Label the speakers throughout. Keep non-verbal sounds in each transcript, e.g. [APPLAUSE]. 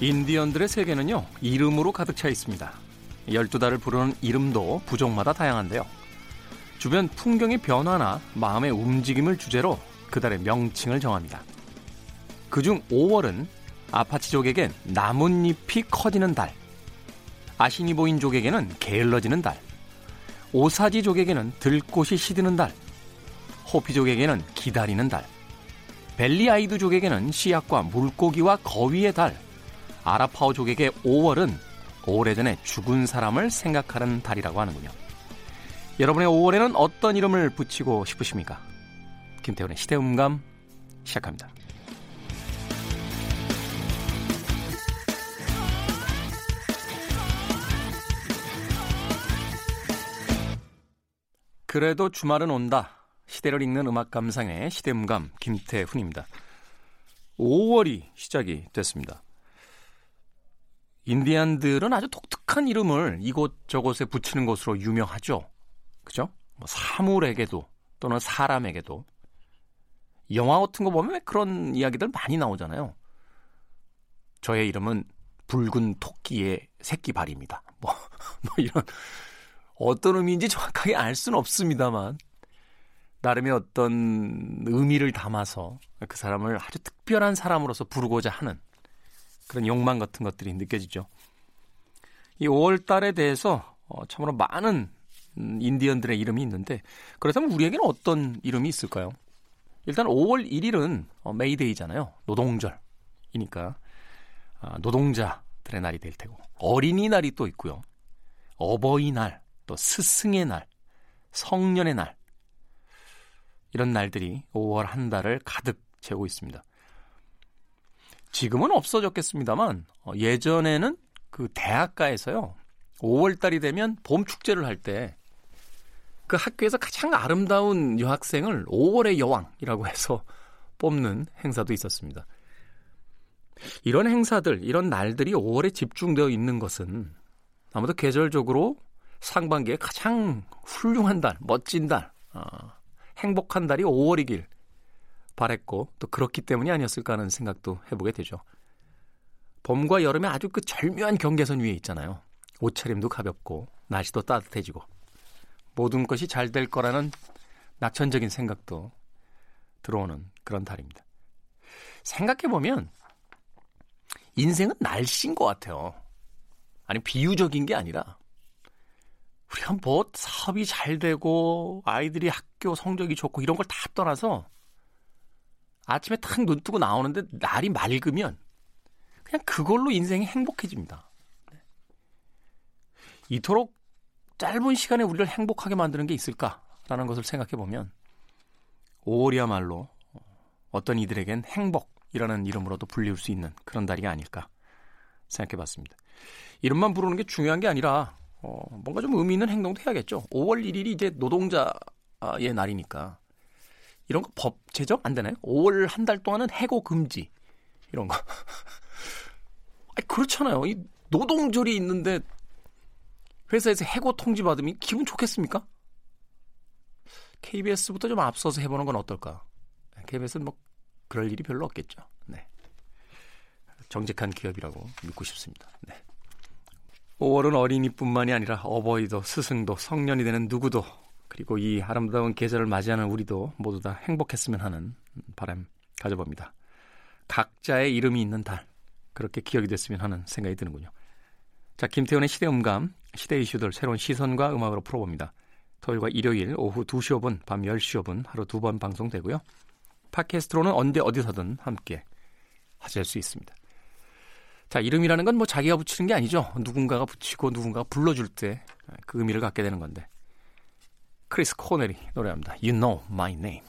Speaker 1: 인디언들의 세계는요, 이름으로 가득 차 있습니다. 12달을 부르는 이름도 부족마다 다양한데요. 주변 풍경의 변화나 마음의 움직임을 주제로 그 달의 명칭을 정합니다. 그중 5월은 아파치족에겐 나뭇잎이 커지는 달, 아시니보인족에게는 게을러지는 달, 오사지족에게는 들꽃이 시드는 달, 호피족에게는 기다리는 달, 벨리아이드족에게는 씨앗과 물고기와 거위의 달, 아라파오족에게 5월은 오래전에 죽은 사람을 생각하는 달이라고 하는군요. 여러분의 5월에는 어떤 이름을 붙이고 싶으십니까? 김태훈의 시대음감 시작합니다. 그래도 주말은 온다. 시대를 읽는 음악 감상의 시대음감 김태훈입니다. 5월이 시작이 됐습니다. 인디안들은 아주 독특한 이름을 이곳저곳에 붙이는 것으로 유명하죠. 그죠? 뭐 사물에게도 또는 사람에게도 영화 같은 거 보면 그런 이야기들 많이 나오잖아요. 저의 이름은 붉은 토끼의 새끼 발입니다. [LAUGHS] 뭐, 뭐 이런 어떤 의미인지 정확하게 알 수는 없습니다만 나름의 어떤 의미를 담아서 그 사람을 아주 특별한 사람으로서 부르고자 하는 그런 욕망 같은 것들이 느껴지죠. 이 5월 달에 대해서 어, 참으로 많은 음, 인디언들의 이름이 있는데 그렇다면 우리에게는 어떤 이름이 있을까요? 일단 5월 1일은 어, 메이데이잖아요. 노동절이니까 아, 노동자들의 날이 될 테고 어린이날이 또 있고요. 어버이날, 또 스승의 날, 성년의 날 이런 날들이 5월 한 달을 가득 채우고 있습니다. 지금은 없어졌겠습니다만 어, 예전에는 그 대학가에서요. 5월 달이 되면 봄 축제를 할 때 그 학교에서 가장 아름다운 여학생을 5월의 여왕이라고 해서 뽑는 행사도 있었습니다. 이런 행사들, 이런 날들이 5월에 집중되어 있는 것은 아무도 계절적으로 상반기에 가장 훌륭한 달, 멋진 달, 어, 행복한 달이 5월이길 바랬고 또 그렇기 때문이 아니었을까 하는 생각도 해보게 되죠. 봄과 여름에 아주 그 절묘한 경계선 위에 있잖아요. 옷차림도 가볍고 날씨도 따뜻해지고 모든 것이 잘 될 거라는 낙천적인 생각도 들어오는 그런 달입니다. 생각해보면 인생은 날씨인 것 같아요. 아니 비유적인 게 아니라 우리가 뭐 사업이 잘 되고 아이들이 학교 성적이 좋고 이런 걸 다 떠나서 아침에 탁 눈 뜨고 나오는데 날이 맑으면 그냥 그걸로 인생이 행복해집니다. 네. 이토록 짧은 시간에 우리를 행복하게 만드는 게 있을까라는 것을 생각해 보면 5월이야말로 어떤 이들에겐 행복이라는 이름으로도 불리울 수 있는 그런 달이 아닐까 생각해 봤습니다. 이름만 부르는 게 중요한 게 아니라 어, 뭔가 좀 의미 있는 행동도 해야겠죠. 5월 1일이 이제 노동자의 날이니까 이런 거 법 제정 안 되나요? 5월 한 달 동안은 해고 금지 이런 거. [LAUGHS] 아니 그렇잖아요. 이 노동절이 있는데 회사에서 해고 통지 받으면 기분 좋겠습니까? KBS부터 좀 앞서서 해보는 건 어떨까? KBS는 뭐 그럴 일이 별로 없겠죠. 네. 정직한 기업이라고 믿고 싶습니다. 네. 5월은 어린이뿐만이 아니라 어버이도 스승도 성년이 되는 누구도 그리고 이 아름다운 계절을 맞이하는 우리도 모두 다 행복했으면 하는 바람 가져봅니다. 각자의 이름이 있는 달 그렇게 기억이 됐으면 하는 생각이 드는군요. 자, 김태훈의 시대음감, 시대 이슈들 새로운 시선과 음악으로 풀어봅니다. 토요일과 일요일 오후 2시 5분, 밤 10시 5분 하루 두 번 방송되고요. 팟캐스트로는 언제 어디서든 함께 하실 수 있습니다. 자, 이름이라는 건 뭐 자기가 붙이는 게 아니죠. 누군가가 붙이고 누군가가 불러줄 때 그 의미를 갖게 되는 건데. 크리스 코넬이 노래합니다. You know my name.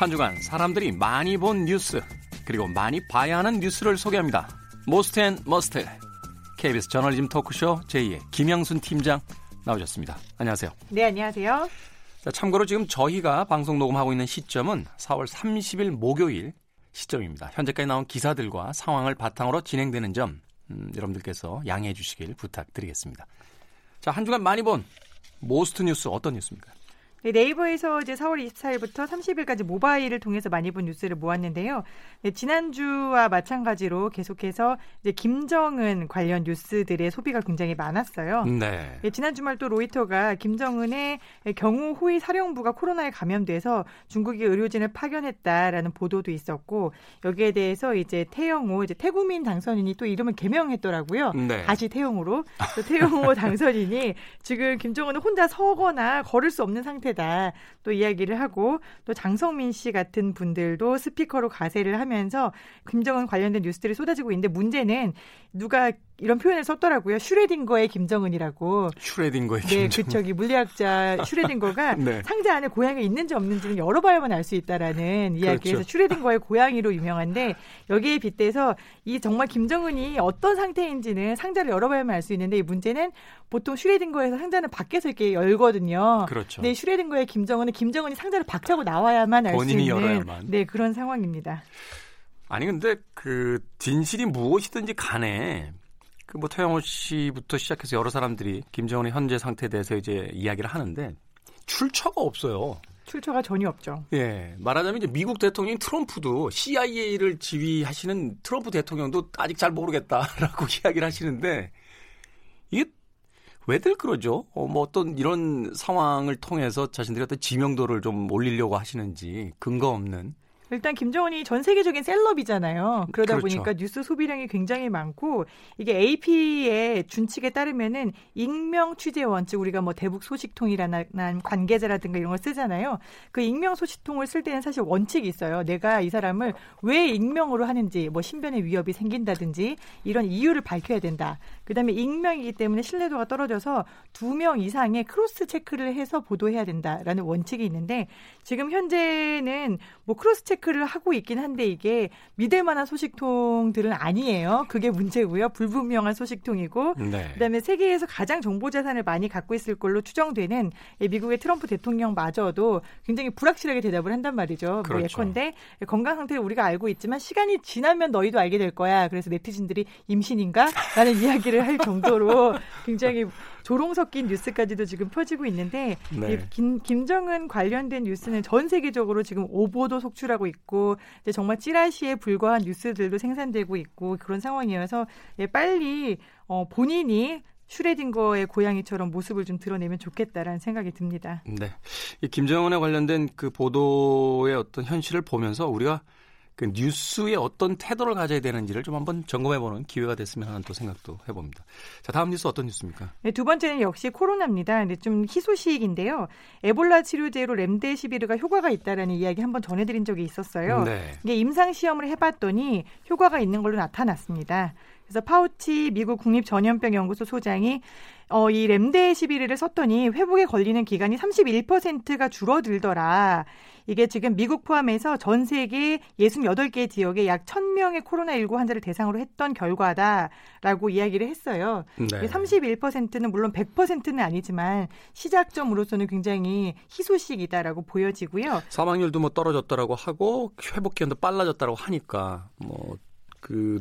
Speaker 1: 한 주간 사람들이 많이 본 뉴스 그리고 많이 봐야 하는 뉴스를 소개합니다. Most and Must KBS 저널리즘 토크쇼 J의 김영순 팀장 나오셨습니다. 안녕하세요.
Speaker 2: 네, 안녕하세요.
Speaker 1: 자, 참고로 지금 저희가 방송 녹음하고 있는 시점은 4월 30일 목요일 시점입니다. 현재까지 나온 기사들과 상황을 바탕으로 진행되는 점 음, 여러분들께서 양해해 주시길 부탁드리겠습니다. 자, 한 주간 많이 본 Most 뉴스 어떤 뉴스입니까?
Speaker 2: 네, 네이버에서 이제 4월 24일부터 30일까지 모바일을 통해서 많이 본 뉴스를 모았는데요. 네, 지난주와 마찬가지로 계속해서 이제 김정은 관련 뉴스들의 소비가 굉장히 많았어요.
Speaker 1: 네.
Speaker 2: 네, 지난 주 말 또 로이터가 김정은의 경호 호위 사령부가 코로나에 감염돼서 중국이 의료진을 파견했다라는 보도도 있었고 여기에 대해서 이제 태영호 이제 태구민 당선인이 또 이름을 개명했더라고요.
Speaker 1: 네.
Speaker 2: 다시 태영호로 태영호 [LAUGHS] 당선인이 지금 김정은은 혼자 서거나 걸을 수 없는 상태 상태다. 또 이야기를 하고 또 장성민 씨 같은 분들도 스피커로 가세를 하면서 김정은 관련된 뉴스들이 쏟아지고 있는데 문제는 누가 이런 표현을 썼더라고요. 슈레딩거의 김정은이라고.
Speaker 1: 슈레딩거의
Speaker 2: 김정은.
Speaker 1: 네,
Speaker 2: 그 저기 물리학자 [LAUGHS] 슈레딩거가 네. 상자 안에 고양이가 있는지 없는지는 열어봐야만 알 수 있다라는 이야기에서 그렇죠. 슈레딩거의 고양이로 유명한데 여기에 빗대서 이 정말 김정은이 어떤 상태인지는 상자를 열어봐야만 알 수 있는데 이 문제는 보통 슈레딩거에서 상자는 밖에서 이렇게 열거든요.
Speaker 1: 그렇죠.
Speaker 2: 네, 슈레딩거의 김정은은 김정은이 상자를 박차고 나와야만 알 수 있는
Speaker 1: 열어야만.
Speaker 2: 네 그런 상황입니다.
Speaker 1: 아니 근데 그 진실이 무엇이든지 간에 그 뭐 태영호 씨부터 시작해서 여러 사람들이 김정은의 현재 상태에 대해서 이제 이야기를 하는데 출처가 없어요.
Speaker 2: 출처가 전혀 없죠.
Speaker 1: 예. 말하자면 이제 미국 대통령 트럼프도 CIA를 지휘하시는 트럼프 대통령도 아직 잘 모르겠다라고 [LAUGHS] 이야기를 하시는데 이게 왜들 그러죠? 어, 뭐 어떤 이런 상황을 통해서 자신들의 어떤 지명도를 좀 올리려고 하시는지 근거 없는
Speaker 2: 일단 김정은이 전 세계적인 셀럽이잖아요. 그러다
Speaker 1: 그렇죠.
Speaker 2: 보니까 뉴스 소비량이 굉장히 많고 이게 AP의 준칙에 따르면은 익명 취재 원칙 우리가 뭐 대북 소식통이라는 관계자라든가 이런 걸 쓰잖아요. 그 익명 소식통을 쓸 때는 사실 원칙이 있어요. 내가 이 사람을 왜 익명으로 하는지 뭐 신변의 위협이 생긴다든지 이런 이유를 밝혀야 된다. 그다음에 익명이기 때문에 신뢰도가 떨어져서 두 명 이상의 cross check를 해서 보도해야 된다라는 원칙이 있는데 지금 현재는 뭐 cross check check를 하고 있긴 한데 이게 믿을 만한 소식통들은 아니에요. 그게 문제고요. 불분명한 소식통이고
Speaker 1: 네.
Speaker 2: 그다음에 세계에서 가장 정보 자산을 많이 갖고 있을 걸로 추정되는 미국의 트럼프 대통령마저도 굉장히 불확실하게 대답을 한단 말이죠. 뭐
Speaker 1: 그렇죠.
Speaker 2: 뭐 예컨대 건강 상태를 우리가 알고 있지만 시간이 지나면 너희도 알게 될 거야. 그래서 네티즌들이 임신인가? 라는 [LAUGHS] 이야기를 할 정도로 굉장히 조롱 섞인 뉴스까지도 지금 퍼지고 있는데
Speaker 1: 네.
Speaker 2: 김, 김정은 관련된 뉴스는 전 세계적으로 지금 오보도 속출하고 있고 이제 정말 찌라시에 불과한 뉴스들도 생산되고 있고 그런 상황이어서 예, 빨리 어, 본인이 슈레딩거의 고양이처럼 모습을 좀 드러내면 좋겠다라는 생각이 듭니다.
Speaker 1: 네. 이 김정은에 관련된 그 보도의 어떤 현실을 보면서 우리가 그 뉴스에 어떤 태도를 가져야 되는지를 좀 한번 점검해보는 기회가 됐으면 하는 또 생각도 해봅니다. 자, 다음 뉴스 어떤 뉴스입니까?
Speaker 2: 네, 두 번째는 역시 코로나입니다. 근데 좀 희소식인데요. 에볼라 치료제로 렘데시비르가 효과가 있다라는 이야기 한번 전해드린 적이 있었어요.
Speaker 1: 네.
Speaker 2: 이게 임상 시험을 해봤더니 효과가 있는 걸로 나타났습니다. 그래서 파우치 미국 국립 전염병 연구소 소장이 어, 이 렘데시비르를 썼더니 회복에 걸리는 기간이 31%가 줄어들더라. 이게 지금 미국 포함해서 전 세계 68개 지역에 약 1000명의 코로나19 환자를 대상으로 했던 결과다라고 이야기를 했어요.
Speaker 1: 네.
Speaker 2: 31%는 물론 100%는 아니지만 시작점으로서는 굉장히 희소식이다라고 보여지고요.
Speaker 1: 사망률도 뭐 떨어졌다라고 하고 회복 기간도 빨라졌다라고 하니까 뭐 그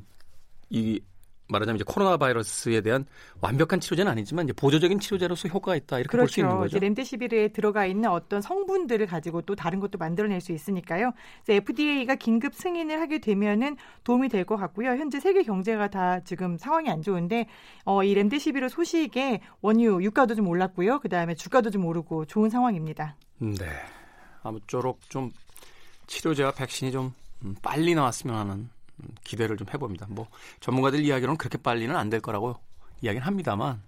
Speaker 1: 이 말하자면 이제 코로나 바이러스에 대한 완벽한 치료제는 아니지만 이제 보조적인 치료제로서 효과가 있다 이렇게
Speaker 2: 그렇죠.
Speaker 1: 볼수 있는 거죠.
Speaker 2: 렘데시비르에 들어가 있는 어떤 성분들을 가지고 또 다른 것도 만들어낼 수 있으니까요. FDA가 긴급 승인을 하게 되면은 도움이 될 것 같고요. 현재 세계 경제가 다 지금 상황이 안 좋은데 어, 이 렘데시비르 소식에 원유 유가도 좀 올랐고요. 그 다음에 주가도 좀 오르고 좋은 상황입니다.
Speaker 1: 네. 아무쪼록 좀 치료제와 백신이 좀 음, 빨리 나왔으면 하는 기대를 좀 해봅니다. 뭐 전문가들 이야기로는 그렇게 빨리는 안 될 거라고 이야기는 합니다만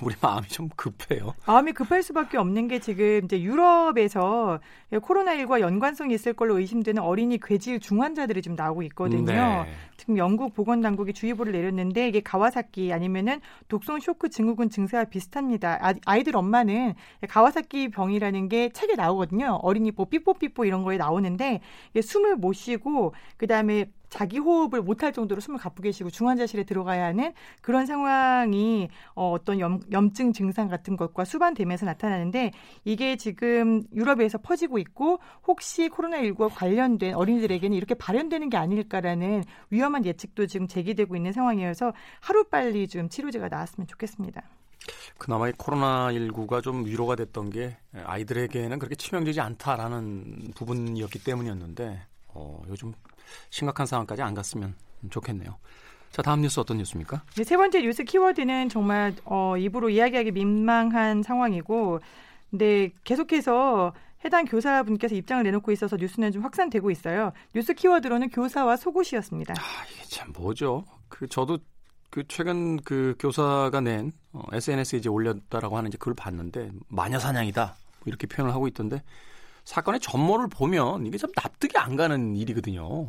Speaker 1: 우리 마음이 좀 급해요.
Speaker 2: 마음이 급할 수밖에 없는 게 지금 이제 유럽에서 코로나19와 연관성이 있을 걸로 의심되는 어린이 괴질 중환자들이 좀 나오고 있거든요. 네. 지금 영국 보건당국이 주의보를 내렸는데 이게 가와사키 아니면은 독성 쇼크 증후군 증세와 비슷합니다. 아, 아이들 엄마는 가와사키 병이라는 게 책에 나오거든요. 어린이 뭐 삐뽀삐뽀 이런 거에 나오는데 숨을 못 쉬고 그다음에 자기 호흡을 못할 정도로 숨을 가쁘게 쉬고 중환자실에 들어가야 하는 그런 상황이 어, 어떤 염, 염증 증상 같은 것과 수반되면서 나타나는데 이게 지금 유럽에서 퍼지고 있고 혹시 코로나19와 관련된 어린이들에게는 이렇게 발현되는 게 아닐까라는 위험한 예측도 지금 제기되고 있는 상황이어서 하루빨리 좀 치료제가 나왔으면 좋겠습니다.
Speaker 1: 그나마 코로나19가 좀 위로가 됐던 게 아이들에게는 그렇게 치명적이지 않다라는 부분이었기 때문이었는데 어, 요즘 심각한 상황까지 안 갔으면 좋겠네요. 자, 다음 뉴스 어떤 뉴스입니까?
Speaker 2: 네, 세 번째 뉴스 키워드는 정말 어, 입으로 이야기하기 민망한 상황이고, 근데 계속해서 해당 교사분께서 입장을 내놓고 있어서 뉴스는 좀 확산되고 있어요. 뉴스 키워드로는 교사와 속옷이었습니다.
Speaker 1: 아, 이게 참 뭐죠? 그 저도 그 최근 그 교사가 낸 어, SNS에 이제 올렸다라고 하는 이제 글을 봤는데 마녀 사냥이다 이렇게 표현을 하고 있던데 사건의 전모를 보면 이게 참 납득이 안 가는 일이거든요.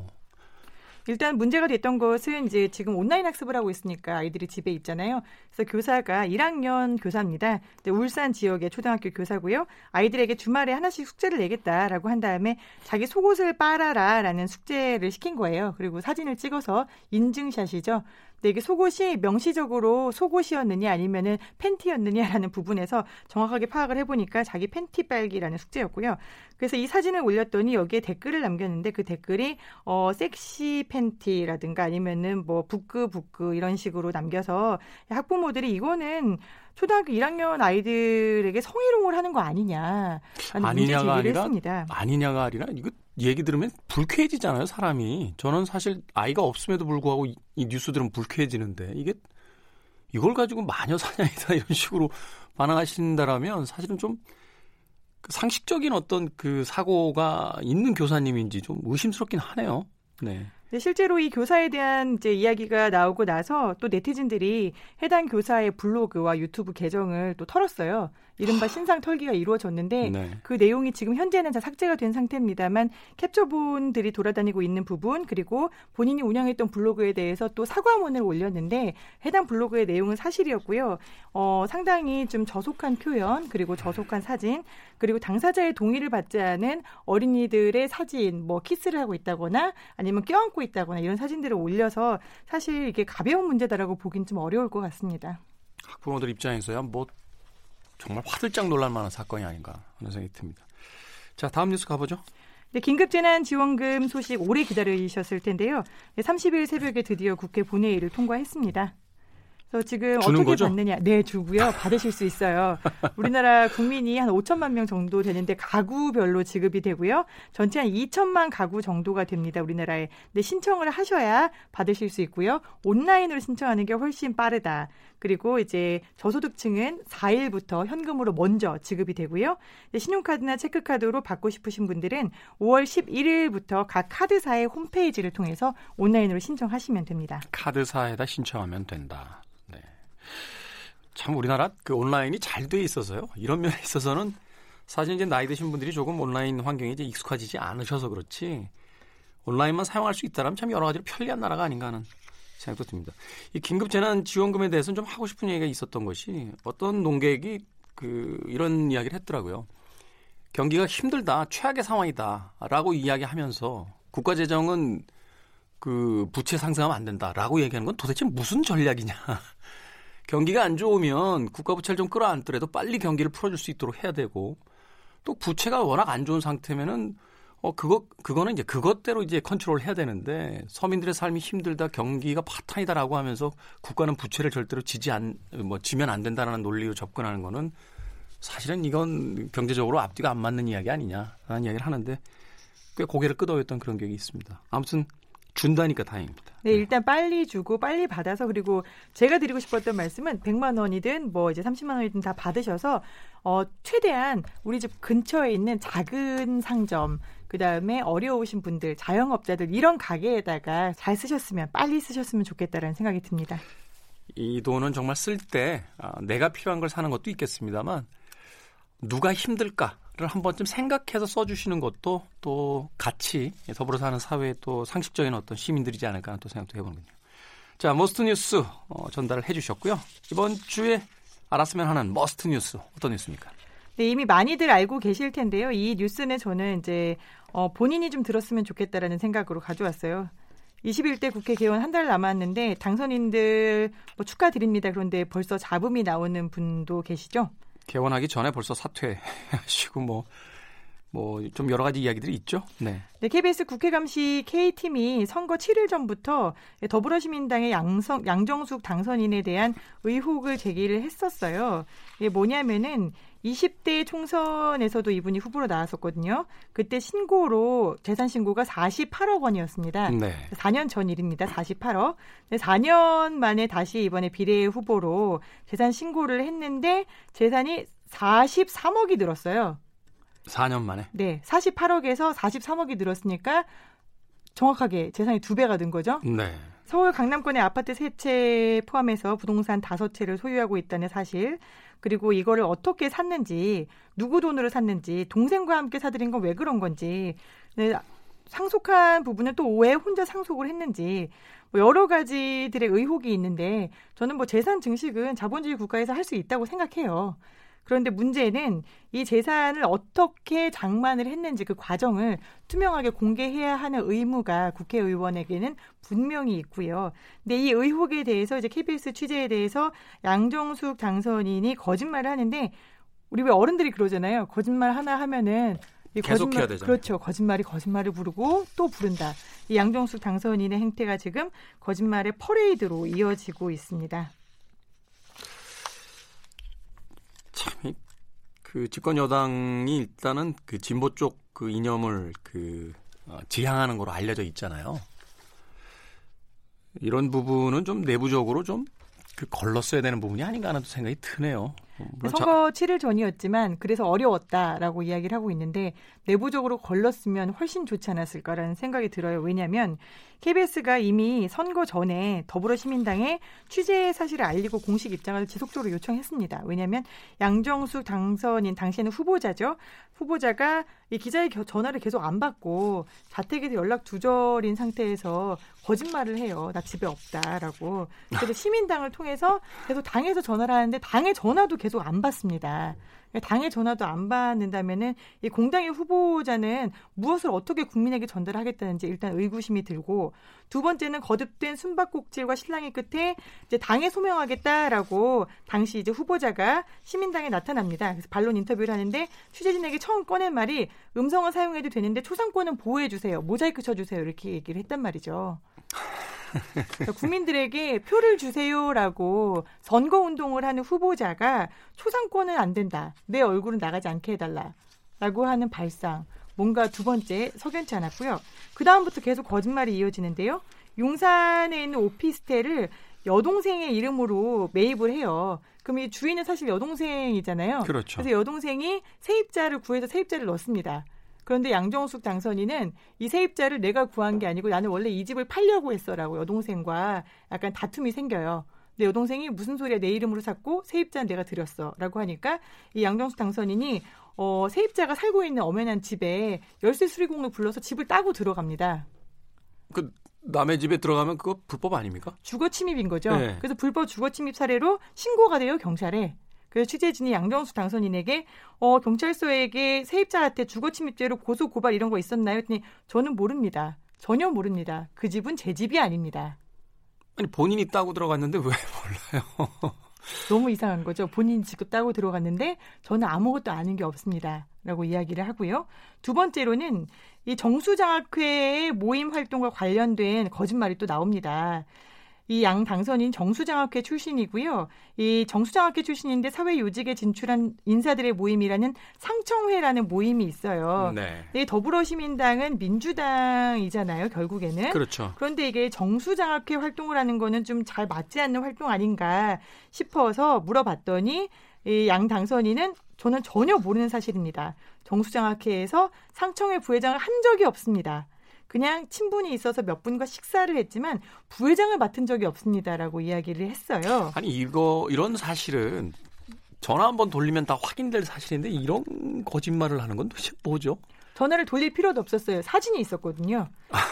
Speaker 2: 일단 문제가 됐던 것은 이제 지금 온라인 학습을 하고 있으니까 아이들이 집에 있잖아요. 그래서 교사가 1학년 교사입니다. 울산 지역의 초등학교 교사고요. 아이들에게 주말에 하나씩 숙제를 내겠다라고 한 다음에 자기 속옷을 빨아라라는 숙제를 시킨 거예요. 그리고 사진을 찍어서 인증샷이죠. 근데 이게 속옷이 명시적으로 속옷이었느냐 아니면은 팬티였느냐라는 부분에서 정확하게 파악을 해보니까 자기 팬티 빨기라는 숙제였고요. 그래서 이 사진을 올렸더니 여기에 댓글을 남겼는데 그 댓글이 어 섹시 팬티라든가 아니면은 뭐 부끄 부끄 이런 식으로 남겨서 학부모들이 이거는 초등학교 1학년 아이들에게 성희롱을 하는 거 아니냐
Speaker 1: 아니냐가 아니라 했습니다. 아니냐가 아니라 이거 얘기 들으면 불쾌해지잖아요 사람이 저는 사실 아이가 없음에도 불구하고 이, 이 뉴스들은 불쾌해지는데 이게 이걸 가지고 마녀 사냥이다 [LAUGHS] 이런 식으로 반응하신다라면 사실은 좀그 상식적인 어떤 그 사고가 있는 교사님인지 좀 의심스럽긴 하네요. 네.
Speaker 2: 네, 실제로 이 교사에 대한 이제 이야기가 나오고 나서 또 네티즌들이 해당 교사의 블로그와 유튜브 계정을 또 털었어요. 이른바 신상 털기가 이루어졌는데 네. 그 내용이 지금 현재는 다 삭제가 된 상태입니다만 캡처본들이 돌아다니고 있는 부분 그리고 본인이 운영했던 블로그에 대해서 또 사과문을 올렸는데 해당 블로그의 내용은 사실이었고요. 어, 상당히 좀 저속한 표현 그리고 저속한 사진 그리고 당사자의 동의를 받지 않은 어린이들의 사진 뭐 키스를 하고 있다거나 아니면 껴안고 있다거나 이런 사진들을 올려서 사실 이게 가벼운 문제다라고 보긴 좀 어려울 것 같습니다.
Speaker 1: 학부모들 입장에서야 뭐 정말 화들짝 놀랄 만한 사건이 아닌가 하는 생각이 듭니다. 자, 다음 뉴스 가보죠.
Speaker 2: 네, 긴급재난지원금 소식 오래 기다리셨을 텐데요. 30일 새벽에 드디어 국회 본회의를 통과했습니다. 그래서 지금 어떻게 거죠? 받느냐? 네, 주고요. 받으실 수 있어요. [LAUGHS] 우리나라 국민이 한 5천만 명 정도 되는데 가구별로 지급이 되고요. 전체 한 2천만 가구 정도가 됩니다. 우리나라에. 근데 신청을 하셔야 받으실 수 있고요. 온라인으로 신청하는 게 훨씬 빠르다. 그리고 이제 저소득층은 4일부터 현금으로 먼저 지급이 되고요. 신용카드나 체크카드로 받고 싶으신 분들은 5월 11일부터 각 카드사의 홈페이지를 통해서 온라인으로 신청하시면 됩니다.
Speaker 1: 카드사에다 신청하면 된다. 네. 참 우리나라 그 온라인이 잘 돼 있어서요. 이런 면에 있어서는 사실 이제 나이 드신 분들이 조금 온라인 환경에 이제 익숙하지 않으셔서 그렇지 온라인만 사용할 수 있다면 참 여러 가지로 편리한 나라가 아닌가 하는 생각도 듭니다. 이 긴급 재난 지원금에 대해서는 좀 하고 싶은 얘기가 있었던 것이 어떤 농객이 그 이런 이야기를 했더라고요. 경기가 힘들다, 최악의 상황이다라고 이야기하면서 국가 재정은 그 부채 상승하면 안 된다라고 얘기하는 건 도대체 무슨 전략이냐? 경기가 안 좋으면 국가 부채를 좀 끌어안더라도 빨리 경기를 풀어줄 수 있도록 해야 되고 또 부채가 워낙 안 좋은 상태면은 어 그거 그거는 이제 그것대로 이제 컨트롤 해야 되는데 서민들의 삶이 힘들다 경기가 파탄이다라고 하면서 국가는 부채를 절대로 지지 안 뭐 지면 안 된다라는 논리로 접근하는 거는 사실은 이건 경제적으로 앞뒤가 안 맞는 이야기 아니냐라는 이야기를 하는데 꽤 고개를 끄덕였던 그런 기억이 있습니다. 아무튼 준다니까 다행입니다.
Speaker 2: 네, 일단 빨리 주고 빨리 받아서 그리고 제가 드리고 싶었던 말씀은 100만 원이든 뭐 이제 30만 원이든 다 받으셔서 어 최대한 우리 집 근처에 있는 작은 상점 그다음에 어려우신 분들, 자영업자들 이런 가게에다가 잘 쓰셨으면 빨리 쓰셨으면 좋겠다라는 생각이 듭니다.
Speaker 1: 이 돈은 정말 쓸때 아, 내가 필요한 걸 사는 것도 있겠습니다만 누가 힘들까를 한 번쯤 생각해서 써주시는 것도 또 같이 더불어 사는 사회의 또 상식적인 어떤 시민들이지 않을까 하는 또 생각도 해보는군요. 자, Must 뉴스 어, 전달을 해주셨고요. 이번 주에 알았으면 하는 Must 뉴스 어떤 뉴스입니까?
Speaker 2: 네, 이미 많이들 알고 계실 텐데요. 이 뉴스는 저는 이제 어, 본인이 좀 들었으면 좋겠다라는 생각으로 가져왔어요. 21대 국회 개원 한 달 남았는데 당선인들 뭐 축하드립니다. 그런데 벌써 잡음이 나오는 분도 계시죠?
Speaker 1: 개원하기 전에 벌써 사퇴하시고 [LAUGHS] 뭐 뭐좀 여러 가지 이야기들이 있죠. 네.
Speaker 2: 네, KBS 국회 감시 K팀이 선거 7일 전부터 더불어시민당의 양성, 양정숙 당선인에 대한 의혹을 제기를 했었어요. 이게 뭐냐면은 20대 총선에서도 이분이 후보로 나왔었거든요. 그때 신고로 재산 신고가 48억 원이었습니다. 네. 4년 전 일입니다. 48억. 4년 만에 다시 이번에 비례 후보로 재산 신고를 했는데 재산이 43억이 늘었어요.
Speaker 1: 4년 만에?
Speaker 2: 네. 48억에서 43억이 늘었으니까 정확하게 재산이 두 배가 된 거죠. 네. 서울 강남권의 아파트 세 채 포함해서 부동산 다섯 채를 소유하고 있다는 사실, 그리고 이거를 어떻게 샀는지, 누구 돈으로 샀는지, 동생과 함께 사들인 건 왜 그런 건지, 네, 상속한 부분은 또 왜 혼자 상속을 했는지, 뭐 여러 가지들의 의혹이 있는데, 저는 뭐 재산 증식은 자본주의 국가에서 할 수 있다고 생각해요. 그런데 문제는 이 재산을 어떻게 장만을 했는지 그 과정을 투명하게 공개해야 하는 의무가 국회의원에게는 분명히 있고요. 근데 이 의혹에 대해서 이제 KBS 취재에 대해서 양정숙 당선인이 거짓말을 하는데 우리 왜 어른들이 그러잖아요. 거짓말 하나 하면은
Speaker 1: 이 거짓말 되잖아요.
Speaker 2: 그렇죠. 거짓말이 거짓말을 부르고 또 부른다. 이 양정숙 당선인의 행태가 지금 거짓말의 퍼레이드로 이어지고 있습니다.
Speaker 1: 참 그 집권 여당이 일단은 그 진보 쪽 그 이념을 그 어, 지향하는 거로 알려져 있잖아요. 이런 부분은 좀 내부적으로 좀 그 걸렀어야 되는 부분이 아닌가 하는 생각이 드네요.
Speaker 2: 선거 7일 전이었지만 그래서 어려웠다라고 이야기를 하고 있는데 내부적으로 걸렀으면 훨씬 좋지 않았을까라는 생각이 들어요. 왜냐하면 KBS가 이미 선거 전에 더불어시민당에 취재 사실을 알리고 공식 입장을 지속적으로 요청했습니다. 왜냐하면 양정수 당선인 당시에는 후보자죠. 후보자가 이 기자의 전화를 계속 안 받고 자택에서 연락 두절인 상태에서 거짓말을 해요. 나 집에 없다라고. 그래서 시민당을 통해서 계속 당에서 전화를 하는데 당의 전화도 계속 안 받습니다. 당의 전화도 안 받는다면은 이 공당의 후보자는 무엇을 어떻게 국민에게 전달하겠다는지 일단 의구심이 들고 두 번째는 거듭된 숨바꼭질과 신랑의 끝에 이제 당에 소명하겠다라고 당시 이제 후보자가 시민당에 나타납니다. 그래서 반론 인터뷰를 하는데 취재진에게 처음 꺼낸 말이 음성을 사용해도 되는데 초상권은 보호해 주세요. 모자이크 쳐 주세요. 이렇게 얘기를 했단 말이죠. 국민들에게 표를 주세요라고 선거 운동을 하는 후보자가 초상권은 안 된다. 내 얼굴은 나가지 않게 해달라. 라고 하는 발상. 뭔가 두 번째 석연치 않았고요. 그 다음부터 계속 거짓말이 이어지는데요. 용산에 있는 오피스텔을 여동생의 이름으로 매입을 해요. 그럼 이 주인은 사실 여동생이잖아요.
Speaker 1: 그렇죠.
Speaker 2: 그래서 여동생이 세입자를 구해서 세입자를 넣습니다. 그런데 양정숙 당선인은 이 세입자를 내가 구한 게 아니고 나는 원래 이 집을 팔려고 했어라고 여동생과 약간 다툼이 생겨요. 근데 여동생이 무슨 소리야 내 이름으로 샀고 세입자는 내가 드렸어라고 하니까 이 양정숙 당선인이 어, 세입자가 살고 있는 엄연한 집에 열쇠 수리공을 불러서 집을 따고 들어갑니다.
Speaker 1: 그 남의 집에 들어가면 그거 불법 아닙니까?
Speaker 2: 주거 침입인 거죠. 네. 그래서 불법 주거 침입 사례로 신고가 돼요 경찰에. 그래서 취재진이 양정수 당선인에게 어, 경찰서에게 세입자한테 주거 침입죄로 고소 고발 이런 거 있었나요? 했더니 저는 모릅니다. 전혀 모릅니다. 그 집은 제 집이 아닙니다.
Speaker 1: 아니 본인이 따고 들어갔는데 왜 [LAUGHS] 몰라요?
Speaker 2: 너무 이상한 거죠. 본인 직급 따고 들어갔는데 저는 아무것도 아는 게 없습니다. 라고 이야기를 하고요. 두 번째로는 이 정수장학회의 모임 활동과 관련된 거짓말이 또 나옵니다. 이 양 당선인 정수장학회 출신이고요. 이 정수장학회 출신인데 사회 요직에 진출한 인사들의 모임이라는 상청회라는 모임이 있어요. 네. 네 더불어시민당은 민주당이잖아요. 결국에는.
Speaker 1: 그렇죠.
Speaker 2: 그런데 이게 정수장학회 활동을 하는 거는 좀 잘 맞지 않는 활동 아닌가 싶어서 물어봤더니 이 양 당선인은 저는 전혀 모르는 사실입니다. 정수장학회에서 상청회 부회장을 한 적이 없습니다. 그냥 친분이 있어서 몇 분과 식사를 했지만 부회장을 맡은 적이 없습니다라고 이야기를 했어요.
Speaker 1: 아니 이거 이런 사실은 전화 한번 돌리면 다 확인될 사실인데 이런 거짓말을 하는 건 도대체 뭐죠?
Speaker 2: 전화를 돌릴 필요도 없었어요. 사진이 있었거든요.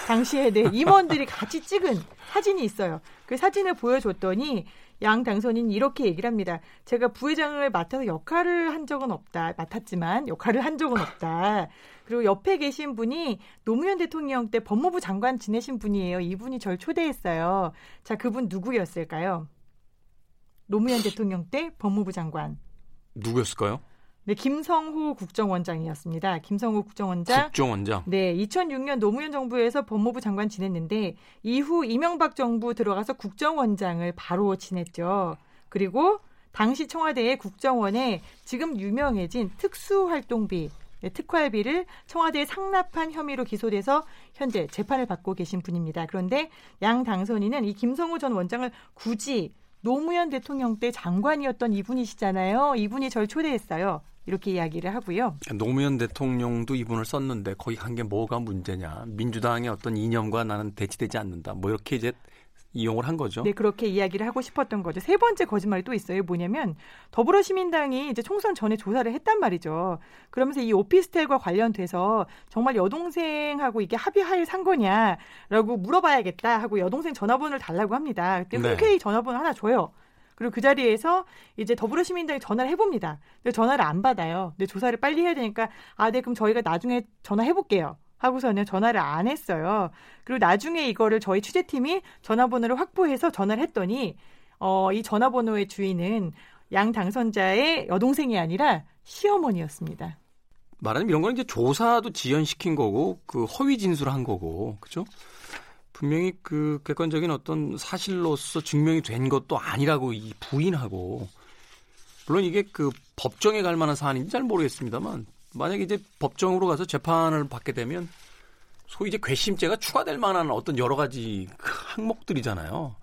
Speaker 2: 당시에 네, 임원들이 같이 찍은 사진이 있어요. 그 사진을 보여줬더니 양 당선인 이렇게 얘기를 합니다. 제가 부회장을 맡아서 역할을 한 적은 없다. 맡았지만 역할을 한 적은 없다. 그리고 옆에 계신 분이 노무현 대통령 때 법무부 장관 지내신 분이에요. 이분이 절 초대했어요. 자, 그분 누구였을까요? 노무현 대통령 때 법무부 장관.
Speaker 1: 누구였을까요?
Speaker 2: 네, 김성호 국정원장이었습니다. 김성호 국정원장.
Speaker 1: 국정원장.
Speaker 2: 네, 2006년 노무현 정부에서 법무부 장관 지냈는데 이후 이명박 정부 들어가서 국정원장을 바로 지냈죠. 그리고 당시 청와대의 국정원에 지금 유명해진 특수활동비 네, 특활비를 청와대에 상납한 혐의로 기소돼서 현재 재판을 받고 계신 분입니다. 그런데 양 당선인은 이 김성호 전 원장을 굳이 노무현 대통령 때 장관이었던 이분이시잖아요. 이분이 절 초대했어요. 이렇게 이야기를 하고요.
Speaker 1: 노무현 대통령도 이분을 썼는데 거기 간게 뭐가 문제냐. 민주당의 어떤 이념과 나는 대치되지 않는다. 뭐 이렇게 이제 이용을 한 거죠.
Speaker 2: 네, 그렇게 이야기를 하고 싶었던 거죠. 세 번째 거짓말이 또 있어요. 뭐냐면 더불어시민당이 이제 총선 전에 조사를 했단 말이죠. 그러면서 이 오피스텔과 관련돼서 정말 여동생하고 이게 합의할 산 거냐라고 물어봐야겠다 하고 여동생 전화번호를 달라고 합니다. 그때
Speaker 1: 네.
Speaker 2: 흔쾌히 전화번호 하나 줘요. 그리고 그 자리에서 이제 더불어시민당이 전화를 해봅니다. 근데 전화를 안 받아요. 근데 조사를 빨리 해야 되니까 아, 네, 그럼 저희가 나중에 전화해볼게요. 하고서는 전화를 안 했어요. 그리고 나중에 이거를 저희 취재팀이 전화번호를 확보해서 전화를 했더니 어, 이 전화번호의 주인은 양 당선자의 여동생이 아니라 시어머니였습니다.
Speaker 1: 말하자면 이런 건 이제 조사도 지연시킨 거고 그 허위 진술한 거고 그죠? 분명히 그 객관적인 어떤 사실로서 증명이 된 것도 아니라고 이 부인하고 물론 이게 그 법정에 갈 만한 사안인지 잘 모르겠습니다만 만약에 이제 법정으로 가서 재판을 받게 되면 소위 이제 괘씸죄가 추가될 만한 어떤 여러 가지 그 항목들이잖아요.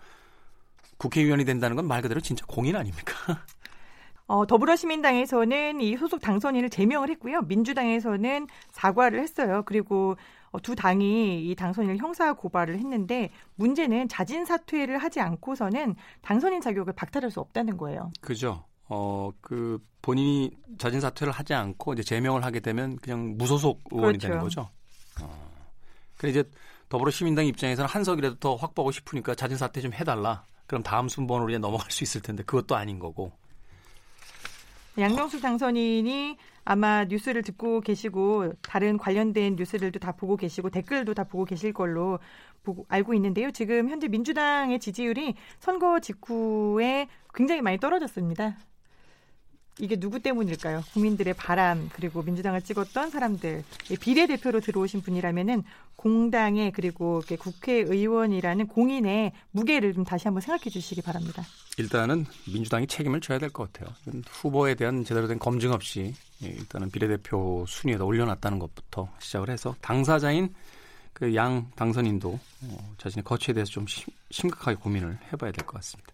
Speaker 1: 국회의원이 된다는 건 말 그대로 진짜 공인 아닙니까? [LAUGHS]
Speaker 2: 어, 더불어시민당에서는 이 소속 당선인을 제명을 했고요. 민주당에서는 사과를 했어요. 그리고 어, 두 당이 이 당선인을 형사 고발을 했는데 문제는 자진 사퇴를 하지 않고서는 당선인 자격을 박탈할 수 없다는 거예요.
Speaker 1: 그죠. 어, 그 본인이 자진 사퇴를 하지 않고 이제 제명을 하게 되면 그냥 무소속 의원이
Speaker 2: 그렇죠.
Speaker 1: 되는 거죠. 어. 그래 이제 더불어시민당 입장에서는 한 석이라도 더 확보하고 싶으니까 자진 사퇴 좀 해달라. 그럼 다음 순번으로 이제 넘어갈 수 있을 텐데 그것도 아닌 거고.
Speaker 2: 양정수 당선인이 아마 뉴스를 듣고 계시고 다른 관련된 뉴스들도 다 보고 계시고 댓글도 다 보고 계실 걸로 보고 알고 있는데요. 지금 현재 민주당의 지지율이 선거 직후에 굉장히 많이 떨어졌습니다. 이게 누구 때문일까요? 국민들의 바람 그리고 민주당을 찍었던 사람들 예, 비례대표로 들어오신 분이라면은 공당의 그리고 국회의원이라는 공인의 무게를 좀 다시 한번 생각해 주시기 바랍니다.
Speaker 1: 일단은 민주당이 책임을 져야 될 것 같아요. 후보에 대한 제대로 된 검증 없이 예, 일단은 비례대표 순위에다 올려놨다는 것부터 시작을 해서 당사자인 그 양 당선인도 어, 자신의 거취에 대해서 좀 심, 심각하게 고민을 해봐야 될 것 같습니다.